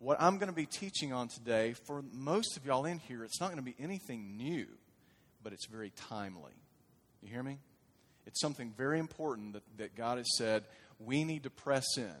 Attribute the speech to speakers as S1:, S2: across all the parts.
S1: what I'm going to be teaching on today, for most of y'all in here, it's not going to be anything new, but it's very timely. You hear me? It's something very important that, that God has said we need to press in.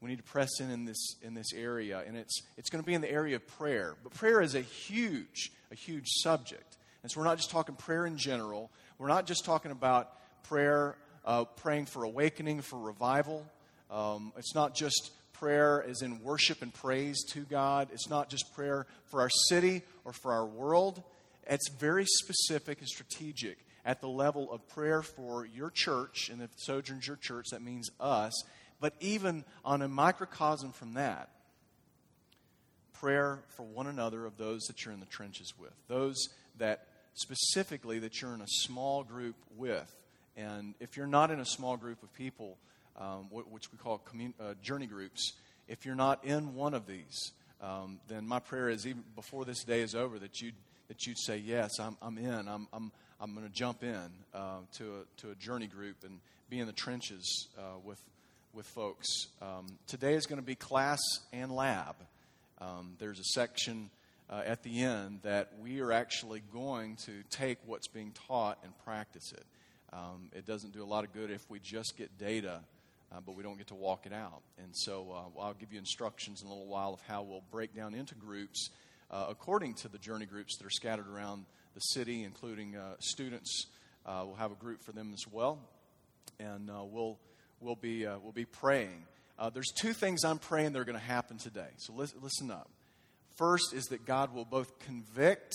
S1: We need to press in in this, in this area, and it's, it's going to be in the area of prayer. But prayer is a huge, a huge subject. And so we're not just talking prayer in general. We're not just talking about prayer, uh, praying for awakening, for revival. Um, it's not just prayer as in worship and praise to God. It's not just prayer for our city or for our world. It's very specific and strategic at the level of prayer for your church, and if Sojourn's your church, that means us. But even on a microcosm from that, prayer for one another of those that you're in the trenches with, those that specifically that you're in a small group with. And if you're not in a small group of people, um, which we call commun- uh, journey groups, if you're not in one of these, um, then my prayer is even before this day is over that you'd, that you'd say, Yes, I'm, I'm in. I'm, I'm, I'm going to jump in uh, to, a, to a journey group and be in the trenches uh, with, with folks. Um, today is going to be class and lab. Um, there's a section uh, at the end that we are actually going to take what's being taught and practice it. Um, it doesn't do a lot of good if we just get data, uh, but we don't get to walk it out. And so uh, I'll give you instructions in a little while of how we'll break down into groups uh, according to the journey groups that are scattered around the city, including uh, students. We'll have a group for them as well, and we'll we'll be we'll be praying. There's two things I'm praying that are going to happen today. So listen, listen up. First is that God will both convict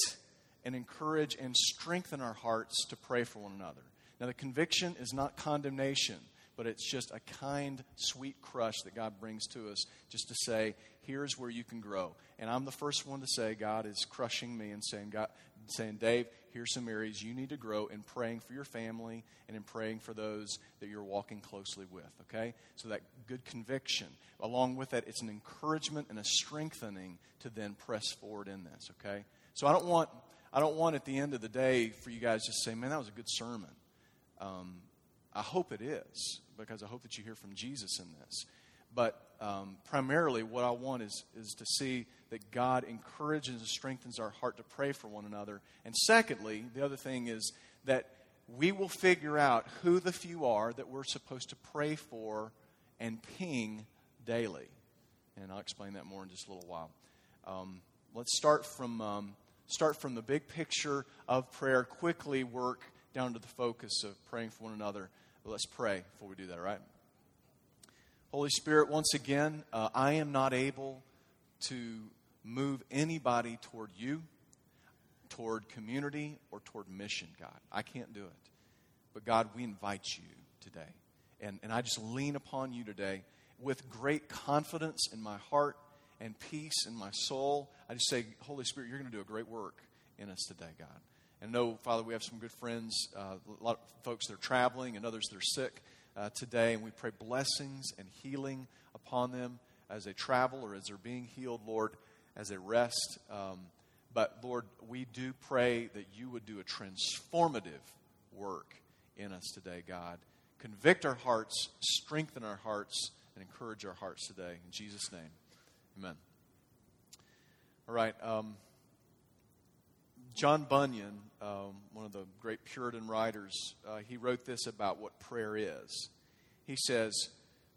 S1: and encourage and strengthen our hearts to pray for one another. Now, the conviction is not condemnation, but it's just a kind, sweet crush that God brings to us just to say, here's where you can grow. And I'm the first one to say, God is crushing me and saying, God, saying, Dave, here's some areas you need to grow in praying for your family and in praying for those that you're walking closely with, okay? So that good conviction. Along with that, it's an encouragement and a strengthening to then press forward in this, okay? So I don't want, I don't want at the end of the day for you guys to say, man, that was a good sermon. Um, I hope it is, because I hope that you hear from Jesus in this. But um, primarily, what I want is, is to see that God encourages and strengthens our heart to pray for one another. And secondly, the other thing is that we will figure out who the few are that we're supposed to pray for and ping daily. And I'll explain that more in just a little while. Um, let's start from, um, start from the big picture of prayer, quickly work down to the focus of praying for one another. But let's pray before we do that, right? Holy Spirit, once again, uh, I am not able to move anybody toward you, toward community, or toward mission, God. I can't do it. But God, we invite you today. And, and I just lean upon you today with great confidence in my heart and peace in my soul. I just say, Holy Spirit, you're going to do a great work in us today, God. And know, Father, we have some good friends, uh, a lot of folks that are traveling and others that are sick uh, today, and we pray blessings and healing upon them as they travel or as they're being healed, Lord, as they rest. Um, but Lord, we do pray that you would do a transformative work in us today, God. Convict our hearts, strengthen our hearts, and encourage our hearts today. In Jesus' name, amen. All right. Um, John Bunyan, um, one of the great Puritan writers, uh, he wrote this about what prayer is. He says,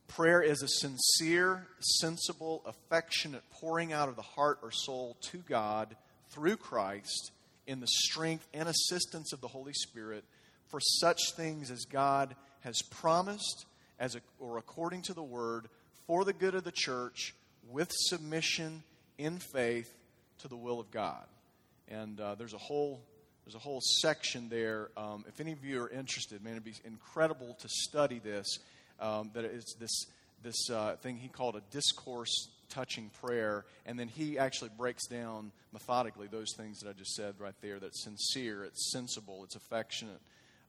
S1: Prayer is a sincere, sensible, affectionate pouring out of the heart or soul to God through Christ in the strength and assistance of the Holy Spirit for such things as God has promised as a, or according to the word for the good of the church with submission in faith to the will of God and uh, there's a whole there's a whole section there. Um, if any of you are interested, man, it'd be incredible to study this. Um, that it's this this uh, thing he called a discourse touching prayer, and then he actually breaks down methodically those things that I just said right there. That's sincere, it's sensible, it's affectionate,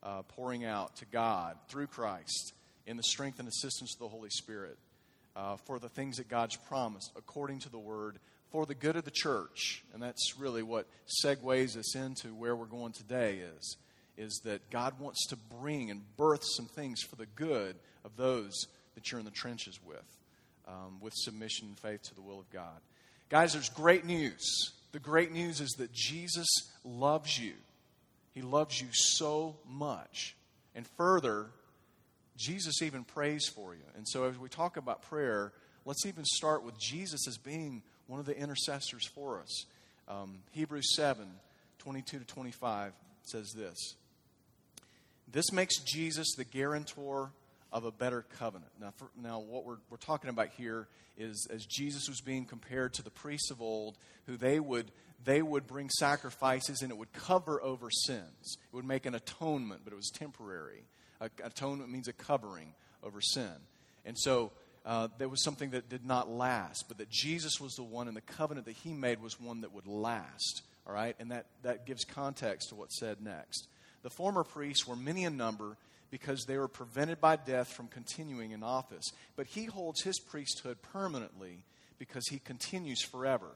S1: uh, pouring out to God through Christ in the strength and assistance of the Holy Spirit uh, for the things that God's promised according to the Word for the good of the church. And that's really what segues us into where we're going today is, is that God wants to bring and birth some things for the good of those that you're in the trenches with, um, with submission and faith to the will of God. Guys, there's great news. The great news is that Jesus loves you. He loves you so much. And further, Jesus even prays for you. And so, as we talk about prayer, let's even start with Jesus as being one of the intercessors for us. Um, Hebrews 7 22 to 25 says this This makes Jesus the guarantor of a better covenant. Now, for, now what we're, we're talking about here is as Jesus was being compared to the priests of old, who they would, they would bring sacrifices and it would cover over sins. It would make an atonement, but it was temporary. A, atonement means a covering over sin. And so uh, there was something that did not last, but that Jesus was the one, and the covenant that he made was one that would last. All right? And that, that gives context to what's said next. The former priests were many in number because they were prevented by death from continuing in office. But he holds his priesthood permanently because he continues forever.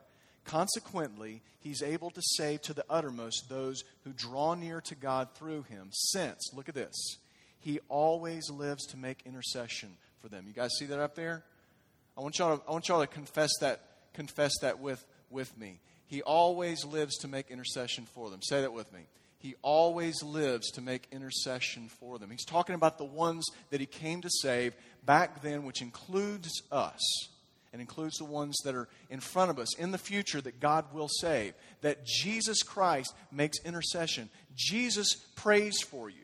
S1: Consequently, he's able to save to the uttermost those who draw near to God through him, since, look at this, he always lives to make intercession for them. You guys see that up there? I want y'all to, I want y'all to confess that, confess that with, with me. He always lives to make intercession for them. Say that with me. He always lives to make intercession for them. He's talking about the ones that he came to save back then, which includes us and includes the ones that are in front of us in the future that God will save. That Jesus Christ makes intercession. Jesus prays for you.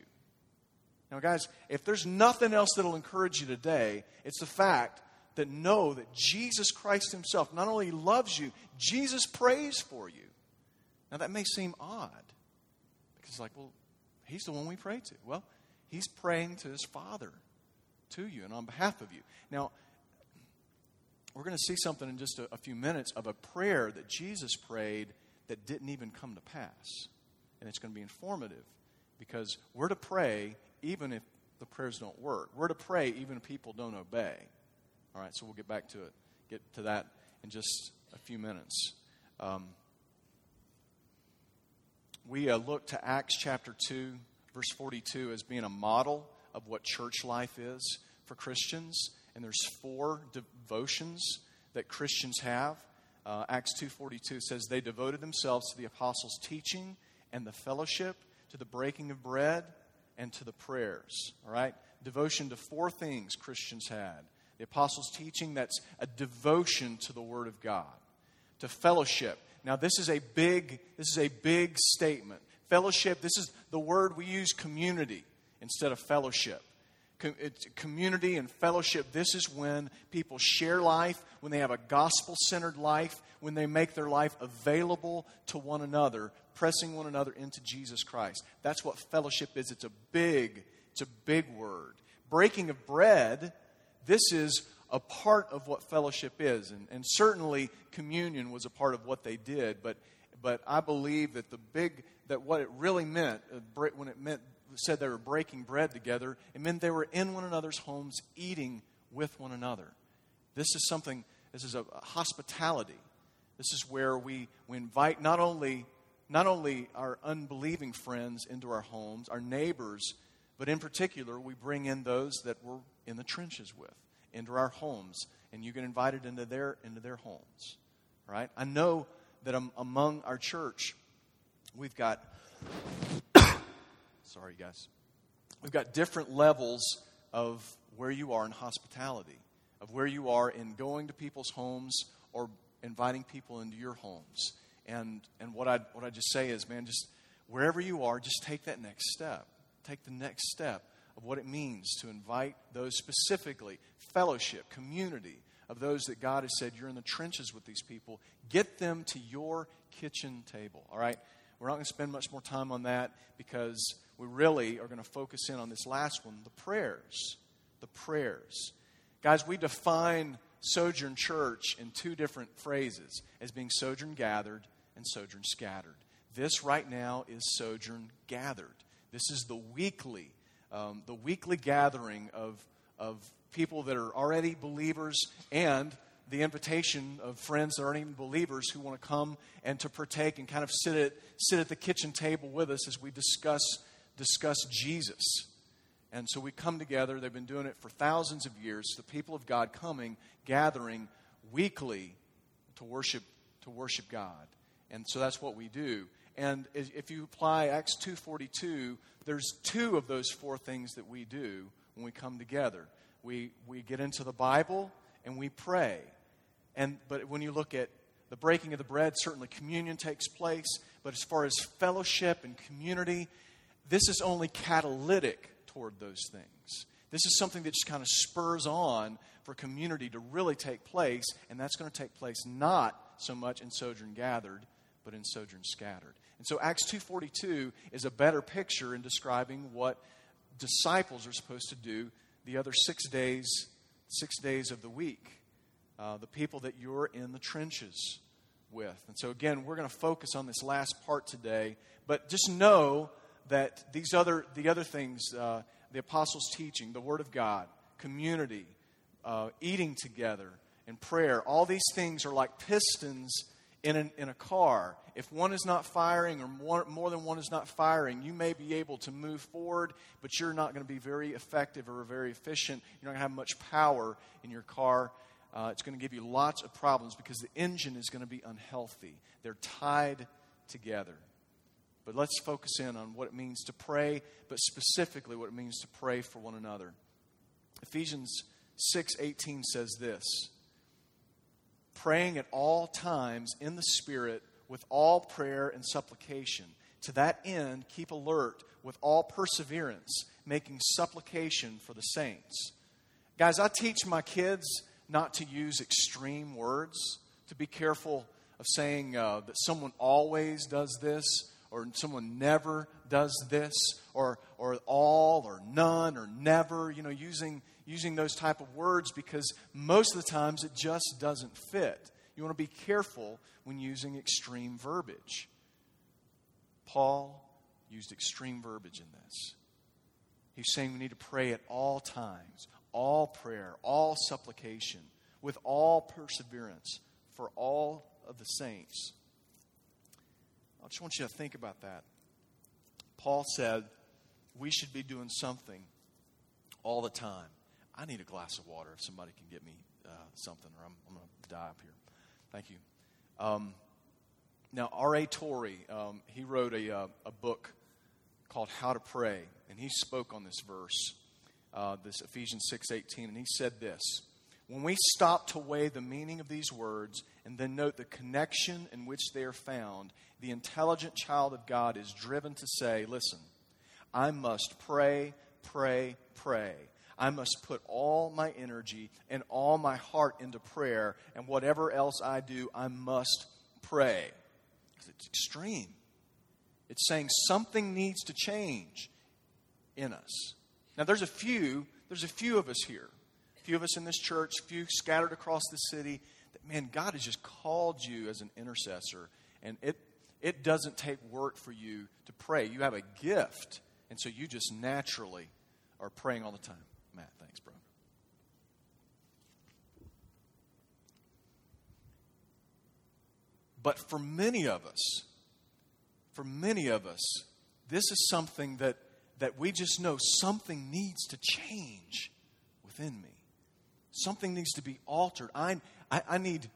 S1: Now, guys, if there's nothing else that'll encourage you today, it's the fact that know that Jesus Christ Himself not only loves you, Jesus prays for you. Now, that may seem odd because it's like, well, He's the one we pray to. Well, He's praying to His Father, to you, and on behalf of you. Now, we're going to see something in just a, a few minutes of a prayer that Jesus prayed that didn't even come to pass. And it's going to be informative because we're to pray even if the prayers don't work. We're to pray even if people don't obey. All right, so we'll get back to it, get to that in just a few minutes. Um, we uh, look to Acts chapter 2, verse 42, as being a model of what church life is for Christians. And there's four devotions that Christians have. Uh, Acts 2.42 says, They devoted themselves to the apostles' teaching and the fellowship, to the breaking of bread, and to the prayers. All right? Devotion to four things Christians had the apostles' teaching, that's a devotion to the Word of God. To fellowship. Now, this is a big, this is a big statement. Fellowship, this is the word we use community instead of fellowship. Community and fellowship, this is when people share life, when they have a gospel centered life, when they make their life available to one another, pressing one another into Jesus Christ. That's what fellowship is. It's a big, it's a big word. Breaking of bread this is a part of what fellowship is. And, and certainly communion was a part of what they did. But, but I believe that the big, that what it really meant, uh, when it meant, said they were breaking bread together, it meant they were in one another's homes eating with one another. This is something, this is a, a hospitality. This is where we, we invite not only, not only our unbelieving friends into our homes, our neighbors, but in particular, we bring in those that we're in the trenches with into our homes, and you get invited into their into their homes. Right? I know that among our church, we've got sorry guys, we've got different levels of where you are in hospitality, of where you are in going to people's homes or inviting people into your homes. And and what I what I just say is, man, just wherever you are, just take that next step take the next step of what it means to invite those specifically, fellowship, community, of those that God has said, you're in the trenches with these people. Get them to your kitchen table, all right? We're not going to spend much more time on that because we really are going to focus in on this last one the prayers. The prayers. Guys, we define sojourn church in two different phrases as being sojourn gathered and sojourn scattered. This right now is sojourn gathered. This is the weekly, um, the weekly gathering of, of people that are already believers and the invitation of friends that aren't even believers who want to come and to partake and kind of sit at, sit at the kitchen table with us as we discuss, discuss Jesus. And so we come together. They've been doing it for thousands of years. The people of God coming, gathering weekly to worship to worship God. And so that's what we do. And if you apply Acts 2:42, there's two of those four things that we do when we come together. We we get into the Bible and we pray. And but when you look at the breaking of the bread, certainly communion takes place, but as far as fellowship and community, this is only catalytic toward those things. This is something that just kind of spurs on for community to really take place, and that's going to take place not so much in sojourn gathered, but in sojourn scattered. And so Acts 2:42 is a better picture in describing what disciples are supposed to do the other 6 days 6 days of the week. Uh, the people that you're in the trenches with. And so again, we're going to focus on this last part today, but just know that these other the other things uh, the apostles' teaching, the Word of God, community, uh, eating together, and prayer. All these things are like pistons in, an, in a car. If one is not firing or more, more than one is not firing, you may be able to move forward, but you're not going to be very effective or very efficient. You're not going to have much power in your car. Uh, it's going to give you lots of problems because the engine is going to be unhealthy. They're tied together. But let's focus in on what it means to pray, but specifically what it means to pray for one another. Ephesians 6:18 says this: praying at all times in the spirit with all prayer and supplication. To that end, keep alert with all perseverance, making supplication for the saints. Guys, I teach my kids not to use extreme words, to be careful of saying uh, that someone always does this or someone never does this or, or all or none or never, you know, using, using those type of words because most of the times it just doesn't fit. You want to be careful when using extreme verbiage. Paul used extreme verbiage in this. He's saying we need to pray at all times, all prayer, all supplication, with all perseverance for all of the saints. I just want you to think about that. Paul said we should be doing something all the time. I need a glass of water if somebody can get me uh, something, or I'm, I'm going to die up here. Thank you. Um, now, R.A. Torrey, um, he wrote a, uh, a book called How to Pray, and he spoke on this verse, uh, this Ephesians 6.18, and he said this, When we stop to weigh the meaning of these words and then note the connection in which they are found, the intelligent child of God is driven to say, Listen, I must pray, pray, pray. I must put all my energy and all my heart into prayer, and whatever else I do, I must pray. It's extreme. It's saying something needs to change in us. Now, there's a few, there's a few of us here, few of us in this church, few scattered across the city, that, man, God has just called you as an intercessor, and it, it doesn't take work for you to pray. You have a gift, and so you just naturally are praying all the time. Matt, thanks, bro. But for many of us, for many of us, this is something that, that we just know something needs to change within me. Something needs to be altered. I, I, I, need,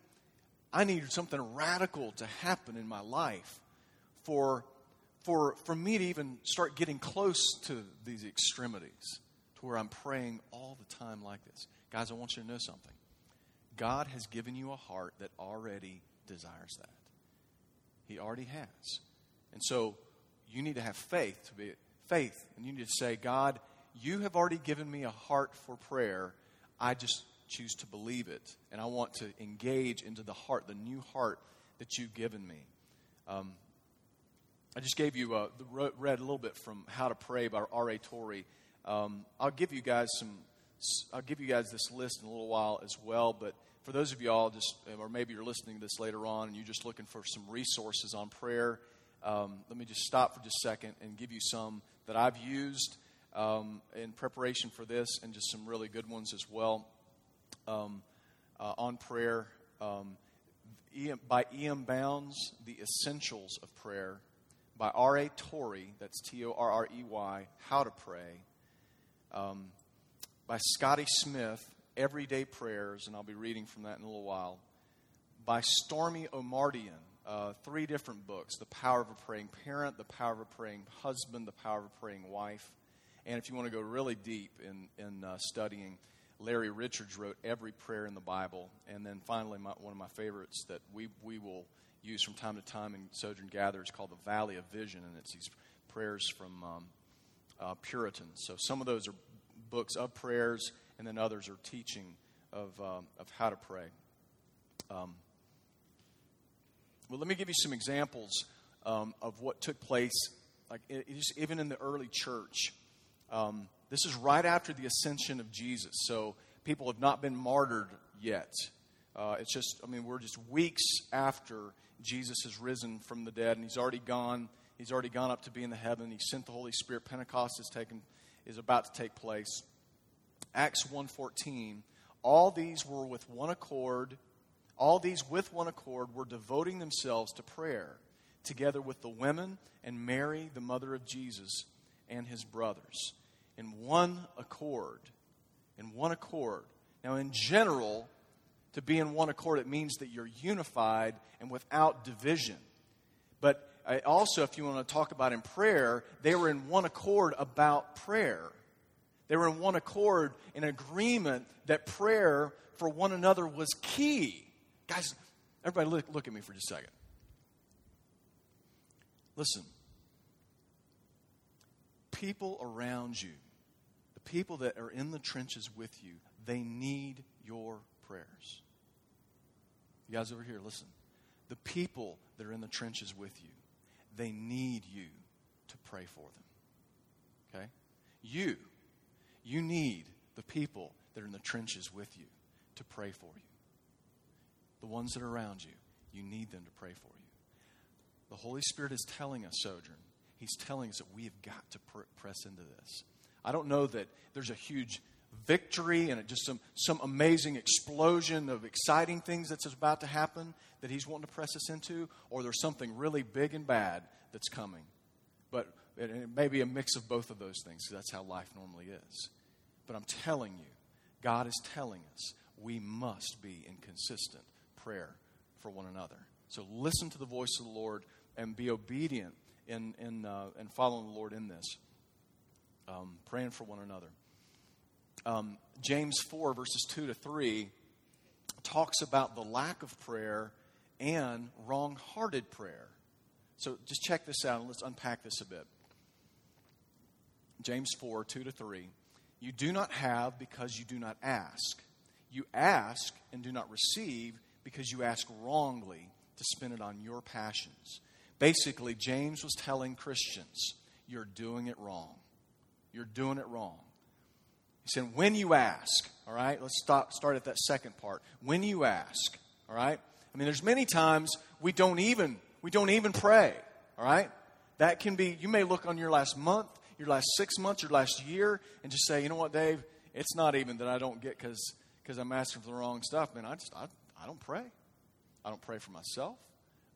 S1: I need something radical to happen in my life for, for, for me to even start getting close to these extremities to where I'm praying all the time like this. Guys, I want you to know something. God has given you a heart that already desires that. He already has. And so you need to have faith to be faith. And you need to say, God, you have already given me a heart for prayer. I just choose to believe it. And I want to engage into the heart, the new heart that you've given me. Um, I just gave you a, read a little bit from How to Pray by R.A. Torrey. Um, I'll give you guys some. I'll give you guys this list in a little while as well. But for those of y'all, just or maybe you're listening to this later on and you're just looking for some resources on prayer, um, let me just stop for just a second and give you some that I've used um, in preparation for this, and just some really good ones as well um, uh, on prayer. Um, by E.M. Bounds, The Essentials of Prayer. By R.A. Torrey, that's T O R R E Y, How to Pray um, by Scotty Smith, Everyday Prayers, and I'll be reading from that in a little while. by Stormie Omartian. Uh, three different books The Power of a Praying Parent, The Power of a Praying Husband, The Power of a Praying Wife. And if you want to go really deep in, in uh, studying, Larry Richards wrote Every Prayer in the Bible. And then finally, my, one of my favorites that we, we will use from time to time in Sojourn Gather is called The Valley of Vision. And it's these prayers from um, uh, Puritans. So some of those are books of prayers, and then others are teaching of, um, of how to pray. Um, well, let me give you some examples um, of what took place, like it, even in the early church. Um, this is right after the ascension of Jesus, so people have not been martyred yet. Uh, it's just, I mean, we're just weeks after Jesus has risen from the dead, and he's already gone. He's already gone up to be in the heaven. He sent the Holy Spirit. Pentecost is taken, is about to take place. Acts 1.14, all these were with one accord all these, with one accord, were devoting themselves to prayer, together with the women and Mary, the mother of Jesus, and his brothers. In one accord. In one accord. Now, in general, to be in one accord, it means that you're unified and without division. But also, if you want to talk about in prayer, they were in one accord about prayer. They were in one accord in agreement that prayer for one another was key. Guys, everybody look, look at me for just a second. Listen, people around you, the people that are in the trenches with you, they need your prayers. You guys over here, listen. The people that are in the trenches with you, they need you to pray for them. Okay? You, you need the people that are in the trenches with you to pray for you the ones that are around you, you need them to pray for you. The Holy Spirit is telling us, Sojourn, He's telling us that we have got to pr- press into this. I don't know that there's a huge victory and just some, some amazing explosion of exciting things that's about to happen that He's wanting to press us into, or there's something really big and bad that's coming. But it, it may be a mix of both of those things. Because that's how life normally is. But I'm telling you, God is telling us we must be inconsistent prayer for one another. So listen to the voice of the Lord and be obedient in, in, uh, in following the Lord in this. Um, praying for one another. Um, James 4, verses 2 to 3, talks about the lack of prayer and wrong hearted prayer. So just check this out and let's unpack this a bit. James 4, 2 to 3. You do not have because you do not ask. You ask and do not receive because you ask wrongly to spend it on your passions. Basically, James was telling Christians, you're doing it wrong. You're doing it wrong. He said, when you ask, all right, let's stop, start at that second part. When you ask, all right? I mean, there's many times we don't even, we don't even pray, all right? That can be, you may look on your last month, your last six months, your last year, and just say, you know what, Dave, it's not even that I don't get because because I'm asking for the wrong stuff, man. I just I, I don't pray. I don't pray for myself.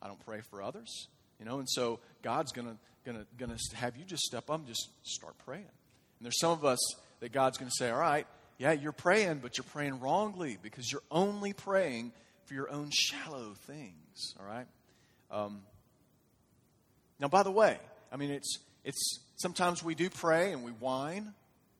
S1: I don't pray for others. You know, and so God's gonna gonna gonna have you just step up and just start praying. And there's some of us that God's gonna say, All right, yeah, you're praying, but you're praying wrongly because you're only praying for your own shallow things. All right? Um, now, by the way, I mean it's it's sometimes we do pray and we whine,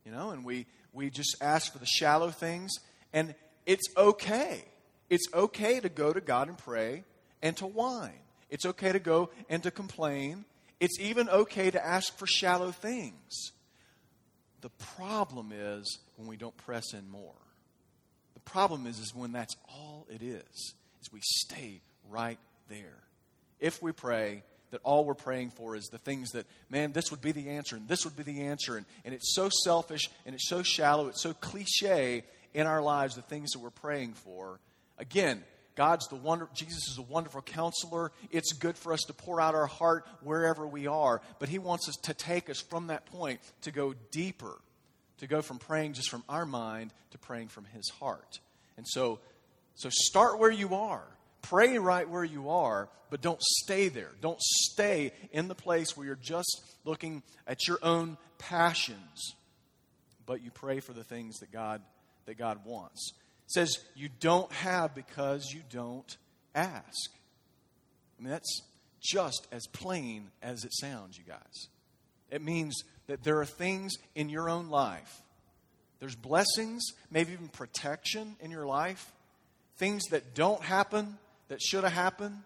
S1: you know, and we we just ask for the shallow things, and it's okay. It's okay to go to God and pray and to whine. It's okay to go and to complain. It's even okay to ask for shallow things. The problem is when we don't press in more. The problem is, is when that's all it is, is we stay right there. If we pray that all we're praying for is the things that, man, this would be the answer, and this would be the answer, and, and it's so selfish, and it's so shallow, it's so cliche in our lives, the things that we're praying for, Again, God's the wonder, Jesus is a wonderful counselor. It's good for us to pour out our heart wherever we are, but He wants us to take us from that point to go deeper, to go from praying just from our mind to praying from His heart. And so, so start where you are. Pray right where you are, but don't stay there. Don't stay in the place where you're just looking at your own passions, but you pray for the things that God that God wants says you don't have because you don't ask. I mean, that's just as plain as it sounds, you guys. It means that there are things in your own life, there's blessings, maybe even protection in your life, things that don't happen that should have happened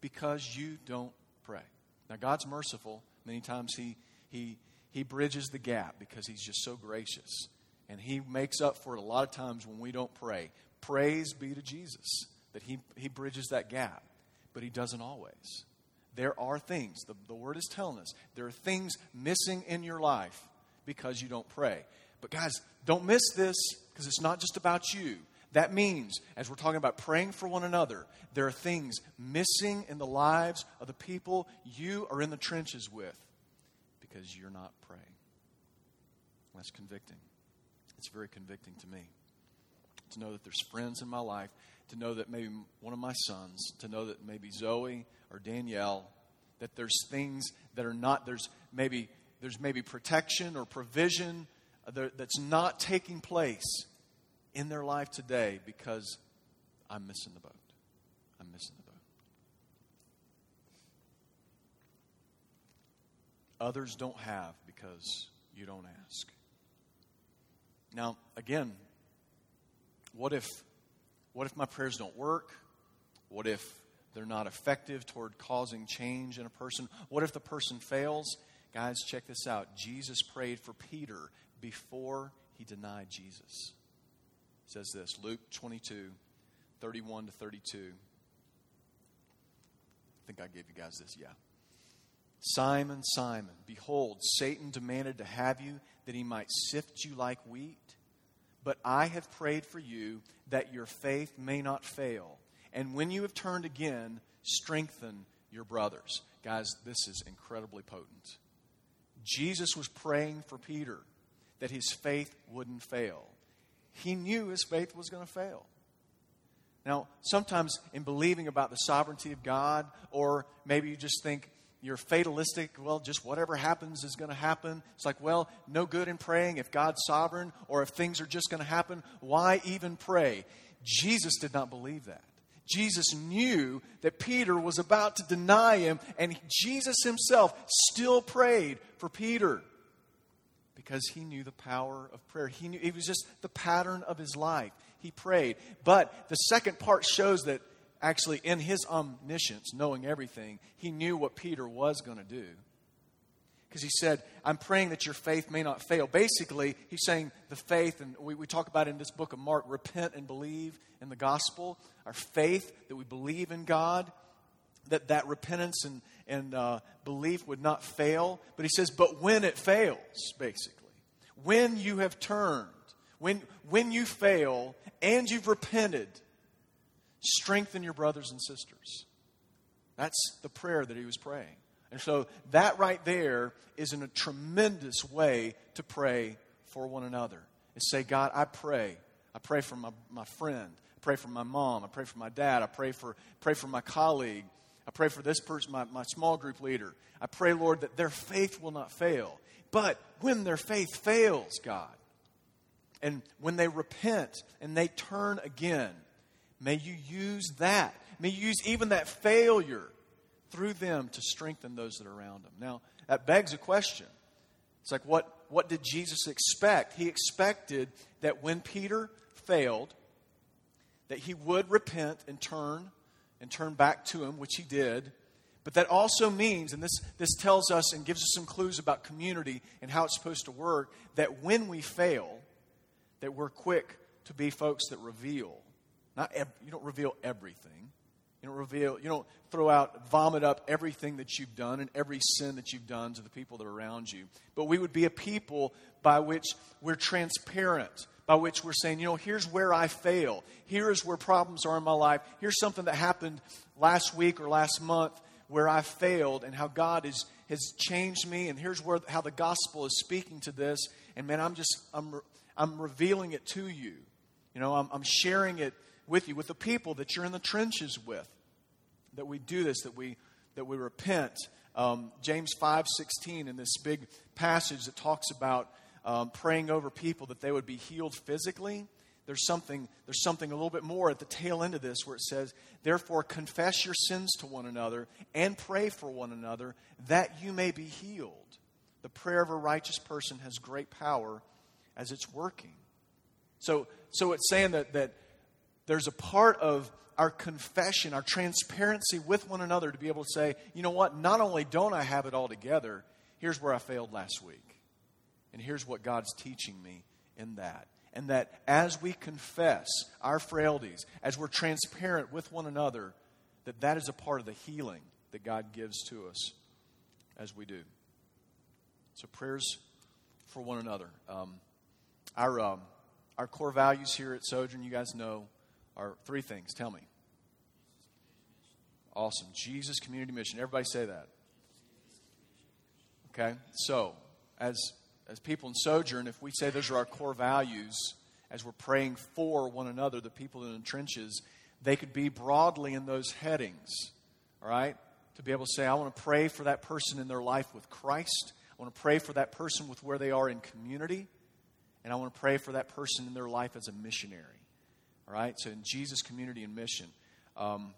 S1: because you don't pray. Now, God's merciful. Many times He, he, he bridges the gap because He's just so gracious. And He makes up for it a lot of times when we don't pray. Praise be to Jesus that He, he bridges that gap, but He doesn't always. There are things, the, the Word is telling us, there are things missing in your life because you don't pray. But guys, don't miss this because it's not just about you. That means, as we're talking about praying for one another, there are things missing in the lives of the people you are in the trenches with because you're not praying. That's convicting. It's very convicting to me to know that there's friends in my life, to know that maybe one of my sons, to know that maybe Zoe or Danielle, that there's things that are not, there's maybe, there's maybe protection or provision that's not taking place in their life today because I'm missing the boat. I'm missing the boat. Others don't have because you don't ask. Now, again, what if what if my prayers don't work? What if they're not effective toward causing change in a person? What if the person fails? Guys, check this out. Jesus prayed for Peter before he denied Jesus says this Luke 22, 31 to 32. I think I gave you guys this, yeah. Simon, Simon, behold, Satan demanded to have you that he might sift you like wheat. But I have prayed for you that your faith may not fail. And when you have turned again, strengthen your brothers. Guys, this is incredibly potent. Jesus was praying for Peter that his faith wouldn't fail he knew his faith was going to fail. Now, sometimes in believing about the sovereignty of God, or maybe you just think you're fatalistic, well, just whatever happens is going to happen. It's like, well, no good in praying if God's sovereign, or if things are just going to happen, why even pray? Jesus did not believe that. Jesus knew that Peter was about to deny him, and Jesus himself still prayed for Peter because he knew the power of prayer. He knew it was just the pattern of his life. He prayed. But the second part shows that actually in his omniscience, knowing everything, he knew what Peter was going to do. Because he said, I'm praying that your faith may not fail. Basically, he's saying the faith, and we, we talk about in this book of Mark, repent and believe in the gospel. Our faith that we believe in God, that that repentance and, and uh, belief would not fail. But he says, but when it fails, basically, when you have turned, when, when you fail and you've repented, strengthen your brothers and sisters. That's the prayer that he was praying. And so that right there is in a tremendous way to pray for one another. And say, God, I pray. I pray for my, my friend. I pray for my mom. I pray for my dad. I pray for, pray for my colleague. I pray for this person, my, my small group leader. I pray, Lord, that their faith will not fail. But when their faith fails, God, and when they repent and they turn again, may you use that. May you use even that failure through them to strengthen those that are around them. Now, that begs a question. It's like, what, what did Jesus expect? He expected that when Peter failed, that he would repent and turn and turn back to him, which he did. But that also means, and this, this tells us and gives us some clues about community and how it's supposed to work, that when we fail, that we're quick to be folks that reveal. Not ev- you don't reveal everything. You don't reveal, you don't throw out, vomit up everything that you've done and every sin that you've done to the people that are around you. But we would be a people by which we're transparent, by which we're saying, you know, here's where I fail. Here's where problems are in my life. Here's something that happened last week or last month where I failed and how God is, has changed me. And here's where, how the gospel is speaking to this. And man, I'm just, I'm, I'm revealing it to you. You know, I'm, I'm sharing it with you, with the people that you're in the trenches with. That we do this, that we, that we repent. Um, James 5.16 in this big passage that talks about um, praying over people that they would be healed physically there's something, there's something a little bit more at the tail end of this where it says, Therefore, confess your sins to one another and pray for one another that you may be healed. The prayer of a righteous person has great power as it's working. So, so it's saying that, that there's a part of our confession, our transparency with one another to be able to say, you know what, not only don't I have it all together, here's where I failed last week. And here's what God's teaching me in that. And that as we confess our frailties, as we're transparent with one another, that that is a part of the healing that God gives to us as we do. So, prayers for one another. Um, our, um, our core values here at Sojourn, you guys know, are three things. Tell me. Awesome. Jesus Community Mission. Everybody say that. Okay? So, as, as people in Sojourn, if we say those are our core values, as we're praying for one another, the people in the trenches, they could be broadly in those headings. All right? To be able to say, I want to pray for that person in their life with Christ. I want to pray for that person with where they are in community. And I want to pray for that person in their life as a missionary. All right? So in Jesus' community and mission. Um,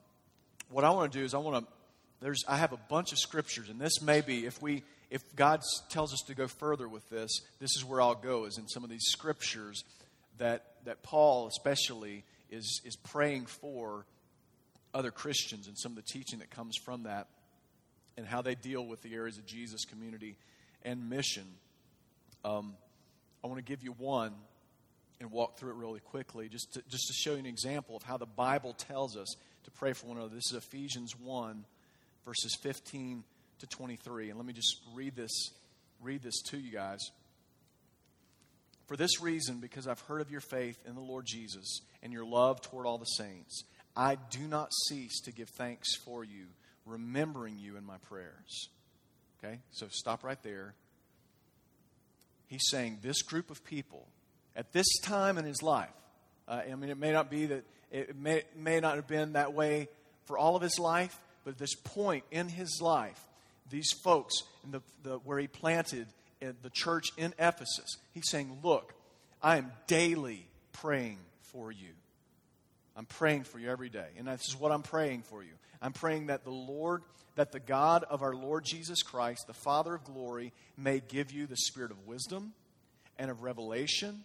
S1: what I want to do is I want to, there's, I have a bunch of scriptures, and this may be, if we, if God tells us to go further with this, this is where I'll go, is in some of these scriptures that, that Paul especially is, is praying for other Christians and some of the teaching that comes from that and how they deal with the areas of Jesus community and mission. Um, I want to give you one and walk through it really quickly just to, just to show you an example of how the Bible tells us to pray for one another. This is Ephesians 1, verses 15 to 23. And let me just read this, read this to you guys. For this reason, because I've heard of your faith in the Lord Jesus and your love toward all the saints, I do not cease to give thanks for you, remembering you in my prayers. Okay? So stop right there. He's saying this group of people, at this time in his life, uh, I mean, it may not be that, it may, may not have been that way for all of his life, but at this point in his life, these folks, in the, the, where he planted the church in Ephesus, he's saying, Look, I am daily praying for you. I'm praying for you every day. And this is what I'm praying for you. I'm praying that the Lord, that the God of our Lord Jesus Christ, the Father of glory, may give you the spirit of wisdom and of revelation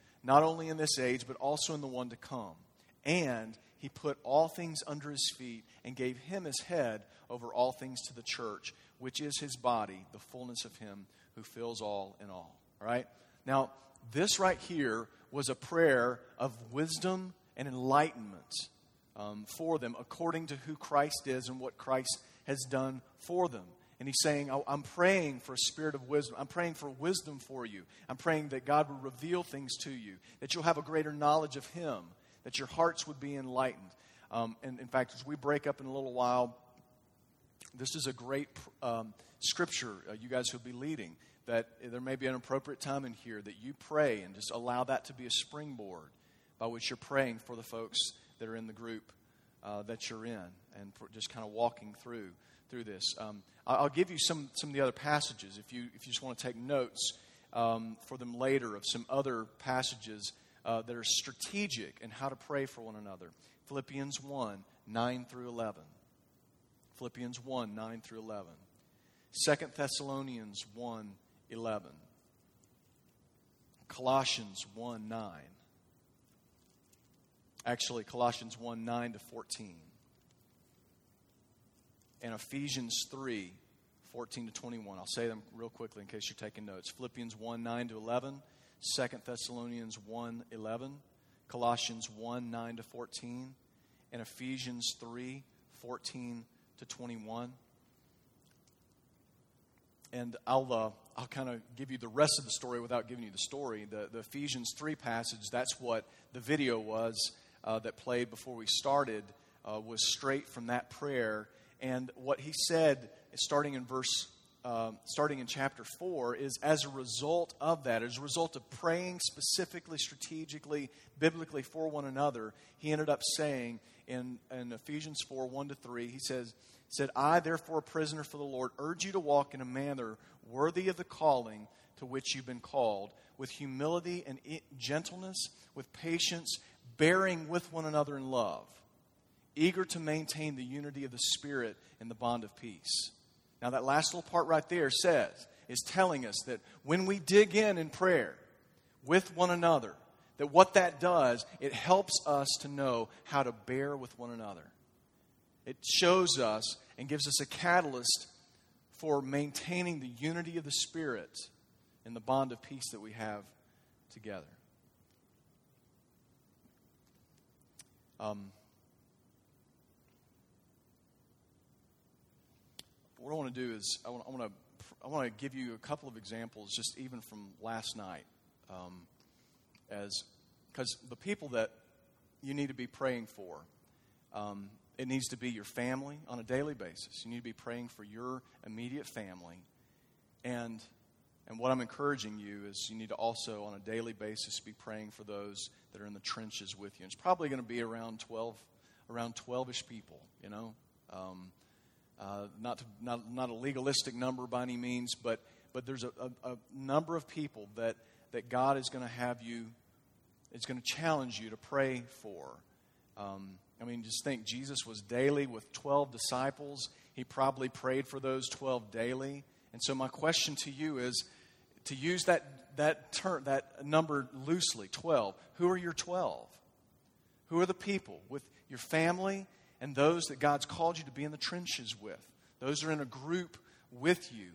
S1: not only in this age, but also in the one to come. And he put all things under his feet and gave him his head over all things to the church, which is his body, the fullness of him who fills all in all. All right? Now, this right here was a prayer of wisdom and enlightenment um, for them according to who Christ is and what Christ has done for them. And he's saying, I'm praying for a spirit of wisdom. I'm praying for wisdom for you. I'm praying that God will reveal things to you, that you'll have a greater knowledge of Him, that your hearts would be enlightened. Um, and in fact, as we break up in a little while, this is a great um, scripture uh, you guys will be leading. That there may be an appropriate time in here that you pray and just allow that to be a springboard by which you're praying for the folks that are in the group uh, that you're in and just kind of walking through through this. Um, I'll give you some, some of the other passages if you, if you just want to take notes um, for them later of some other passages uh, that are strategic in how to pray for one another. Philippians 1 9 through 11. Philippians 1 9 through 11. 2 Thessalonians 1 11. Colossians 1 9. Actually, Colossians 1 9 to 14. And Ephesians 3 14 to 21. I'll say them real quickly in case you're taking notes. Philippians 1 9 to 11. 2 Thessalonians 1 11. Colossians 1 9 to 14. And Ephesians 3 14 to 21. And I'll, uh, I'll kind of give you the rest of the story without giving you the story. The, the Ephesians 3 passage, that's what the video was uh, that played before we started uh, was straight from that prayer. And what he said, starting in verse, uh, starting in chapter four, is as a result of that, as a result of praying specifically, strategically, biblically for one another, he ended up saying in, in Ephesians four one to three, he says, said, "I therefore, a prisoner for the Lord, urge you to walk in a manner worthy of the calling to which you've been called, with humility and gentleness, with patience, bearing with one another in love." Eager to maintain the unity of the Spirit in the bond of peace. Now, that last little part right there says, is telling us that when we dig in in prayer with one another, that what that does, it helps us to know how to bear with one another. It shows us and gives us a catalyst for maintaining the unity of the Spirit in the bond of peace that we have together. Um, what I want to do is I want, I want to I want to give you a couple of examples, just even from last night, um, as because the people that you need to be praying for, um, it needs to be your family on a daily basis. You need to be praying for your immediate family, and and what I'm encouraging you is you need to also on a daily basis be praying for those that are in the trenches with you. It's probably going to be around twelve, around twelve-ish people, you know. Um, uh, not, to, not, not a legalistic number by any means, but, but there's a, a, a number of people that, that God is going to have you, is going to challenge you to pray for. Um, I mean, just think Jesus was daily with 12 disciples. He probably prayed for those 12 daily. And so, my question to you is to use that, that, term, that number loosely 12. Who are your 12? Who are the people with your family and those that God's called you to be in the trenches with. Those are in a group with you.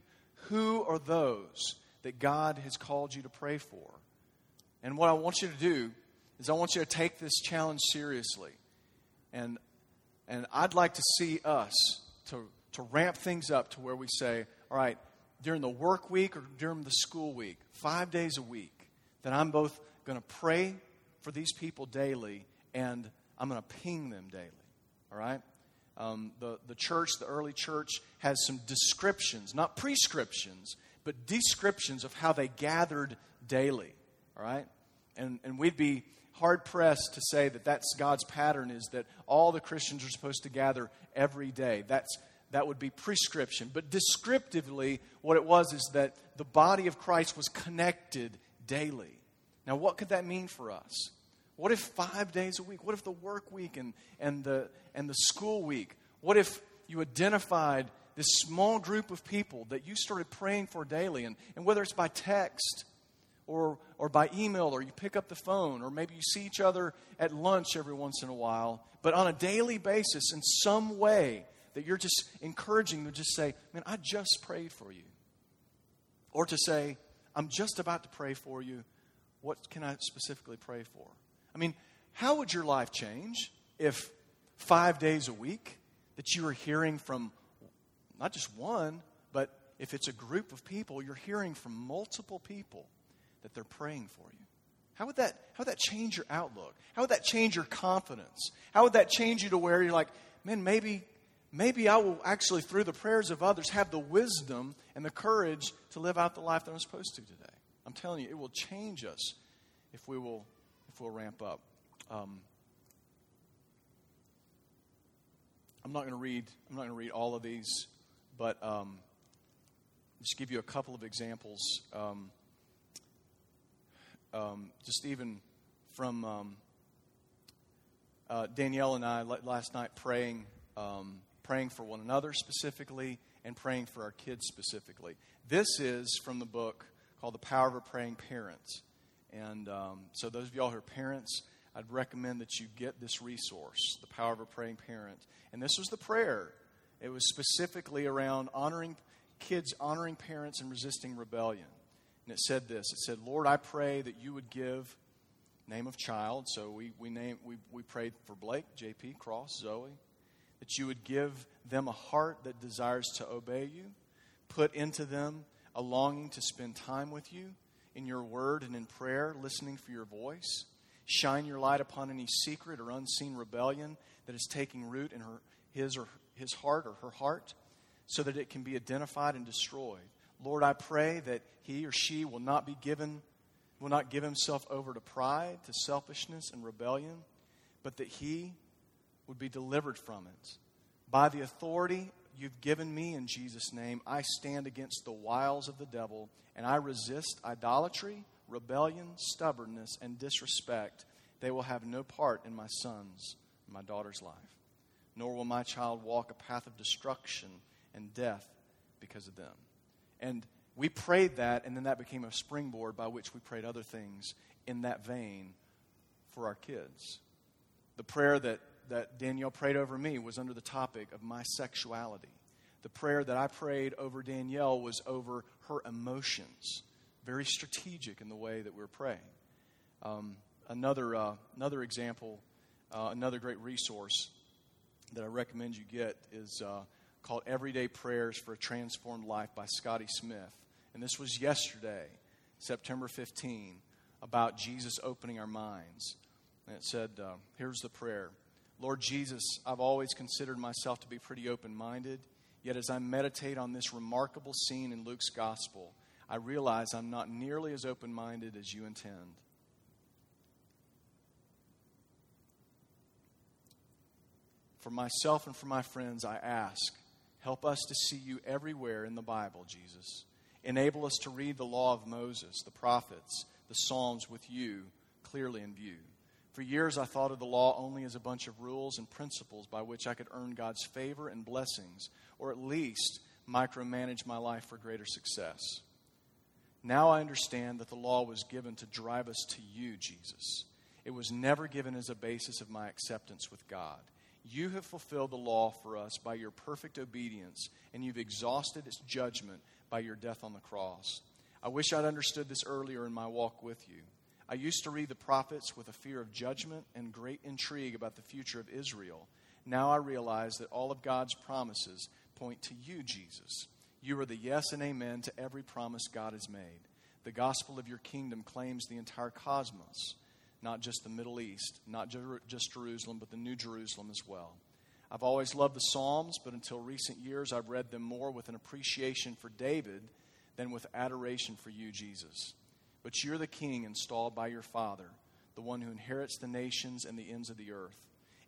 S1: Who are those that God has called you to pray for? And what I want you to do is I want you to take this challenge seriously. And, and I'd like to see us to, to ramp things up to where we say, all right, during the work week or during the school week, five days a week, that I'm both going to pray for these people daily and I'm going to ping them daily. All right? Um, the, the church, the early church, has some descriptions, not prescriptions, but descriptions of how they gathered daily. All right? And, and we'd be hard pressed to say that that's God's pattern is that all the Christians are supposed to gather every day. That's, that would be prescription. But descriptively, what it was is that the body of Christ was connected daily. Now, what could that mean for us? What if five days a week? What if the work week and, and, the, and the school week? What if you identified this small group of people that you started praying for daily? And, and whether it's by text or, or by email, or you pick up the phone, or maybe you see each other at lunch every once in a while, but on a daily basis, in some way, that you're just encouraging them to just say, Man, I just prayed for you. Or to say, I'm just about to pray for you. What can I specifically pray for? I mean, how would your life change if five days a week that you are hearing from not just one, but if it's a group of people, you're hearing from multiple people that they're praying for you? How would that, how would that change your outlook? How would that change your confidence? How would that change you to where you're like, man, maybe, maybe I will actually, through the prayers of others, have the wisdom and the courage to live out the life that I'm supposed to today? I'm telling you, it will change us if we will if we'll ramp up. Um, I'm not going to read. I'm not going to read all of these, but um, just give you a couple of examples. Um, um just even from um, uh, Danielle and I last night praying, um, praying for one another specifically, and praying for our kids specifically. This is from the book called "The Power of a Praying Parent." And um, so, those of y'all who are parents, I'd recommend that you get this resource, The Power of a Praying Parent. And this was the prayer. It was specifically around honoring kids, honoring parents, and resisting rebellion. And it said this It said, Lord, I pray that you would give name of child. So we, we, name, we, we prayed for Blake, JP, Cross, Zoe. That you would give them a heart that desires to obey you, put into them a longing to spend time with you in your word and in prayer, listening for your voice. Shine your light upon any secret or unseen rebellion that is taking root in her, his or his heart or her heart so that it can be identified and destroyed. Lord, I pray that he or she will not be given, will not give himself over to pride, to selfishness and rebellion, but that he would be delivered from it. By the authority you've given me in Jesus' name, I stand against the wiles of the devil and I resist idolatry, rebellion, stubbornness, and disrespect. They will have no part in my son's and my daughter's life. Nor will my child walk a path of destruction and death because of them. And we prayed that, and then that became a springboard by which we prayed other things in that vein for our kids. The prayer that, that Danielle prayed over me was under the topic of my sexuality. The prayer that I prayed over Danielle was over her emotions. Very strategic in the way that we are praying. Um, another, uh, another example, uh, another great resource that I recommend you get is uh, called Everyday Prayers for a Transformed Life by Scotty Smith. And this was yesterday, September 15, about Jesus opening our minds. And it said, uh, Here's the prayer Lord Jesus, I've always considered myself to be pretty open minded, yet as I meditate on this remarkable scene in Luke's gospel, I realize I'm not nearly as open minded as you intend. For myself and for my friends, I ask Help us to see you everywhere in the Bible, Jesus. Enable us to read the law of Moses, the prophets, the Psalms with you clearly in view. For years, I thought of the law only as a bunch of rules and principles by which I could earn God's favor and blessings, or at least micromanage my life for greater success. Now I understand that the law was given to drive us to you, Jesus. It was never given as a basis of my acceptance with God. You have fulfilled the law for us by your perfect obedience, and you've exhausted its judgment by your death on the cross. I wish I'd understood this earlier in my walk with you. I used to read the prophets with a fear of judgment and great intrigue about the future of Israel. Now I realize that all of God's promises point to you, Jesus. You are the yes and amen to every promise God has made. The gospel of your kingdom claims the entire cosmos not just the Middle East, not just Jerusalem, but the New Jerusalem as well. I've always loved the Psalms, but until recent years, I've read them more with an appreciation for David than with adoration for you, Jesus. But you're the king installed by your Father, the one who inherits the nations and the ends of the earth.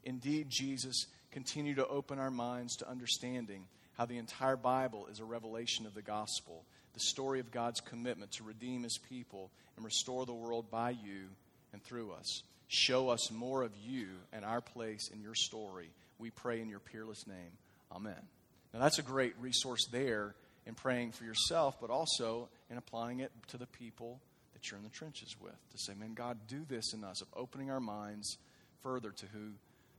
S1: Indeed, Jesus, continue to open our minds to understanding how the entire Bible is a revelation of the gospel, the story of God's commitment to redeem his people and restore the world by you and through us. Show us more of you and our place in your story. We pray in your peerless name. Amen. Now, that's a great resource there in praying for yourself, but also in applying it to the people that you're in the trenches with. To say, man, God, do this in us, of opening our minds further to who,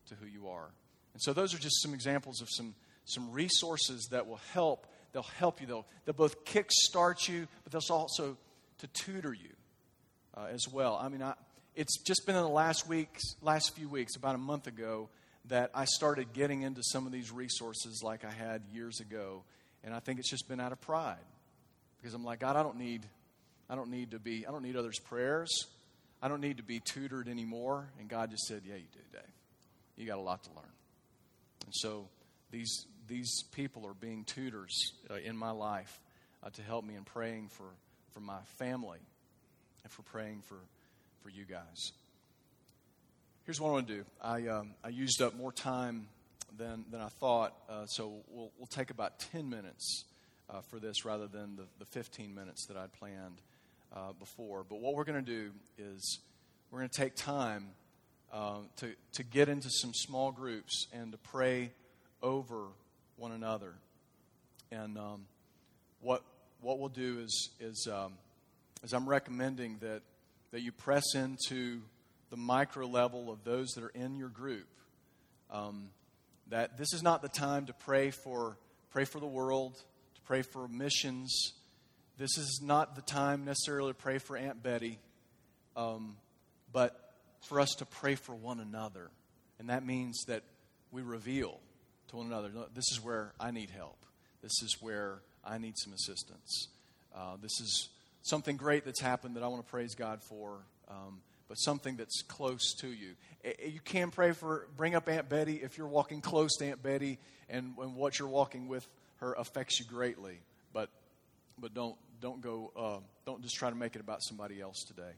S1: to who you are. And so, those are just some examples of some, some resources that will help. They'll help you. They'll, they'll both kickstart you, but they'll also to tutor you uh, as well. I mean, I, it's just been in the last weeks, last few weeks, about a month ago, that I started getting into some of these resources like I had years ago. And I think it's just been out of pride. Because I'm like, God, I don't need I don't need to be I don't need others' prayers. I don't need to be tutored anymore. And God just said, Yeah, you do, Dave. You got a lot to learn. And so these these people are being tutors uh, in my life uh, to help me in praying for, for my family and for praying for for you guys. Here's what I want to do. I, um, I used up more time than, than I thought, uh, so we'll, we'll take about 10 minutes uh, for this rather than the, the 15 minutes that I'd planned uh, before. But what we're going to do is we're going to take time uh, to, to get into some small groups and to pray over one another. And um, what, what we'll do is, is, um, is I'm recommending that that you press into the micro level of those that are in your group. Um, that this is not the time to pray for pray for the world, to pray for missions. This is not the time necessarily to pray for Aunt Betty, um, but for us to pray for one another. And that means that we reveal to one another this is where I need help, this is where I need some assistance. Uh, this is something great that's happened that I want to praise God for, um, but something that's close to you. You can pray for, bring up Aunt Betty if you're walking close to Aunt Betty and, and what you're walking with her affects you greatly, but, but don't, don't go, uh, don't just try to make it about somebody else today.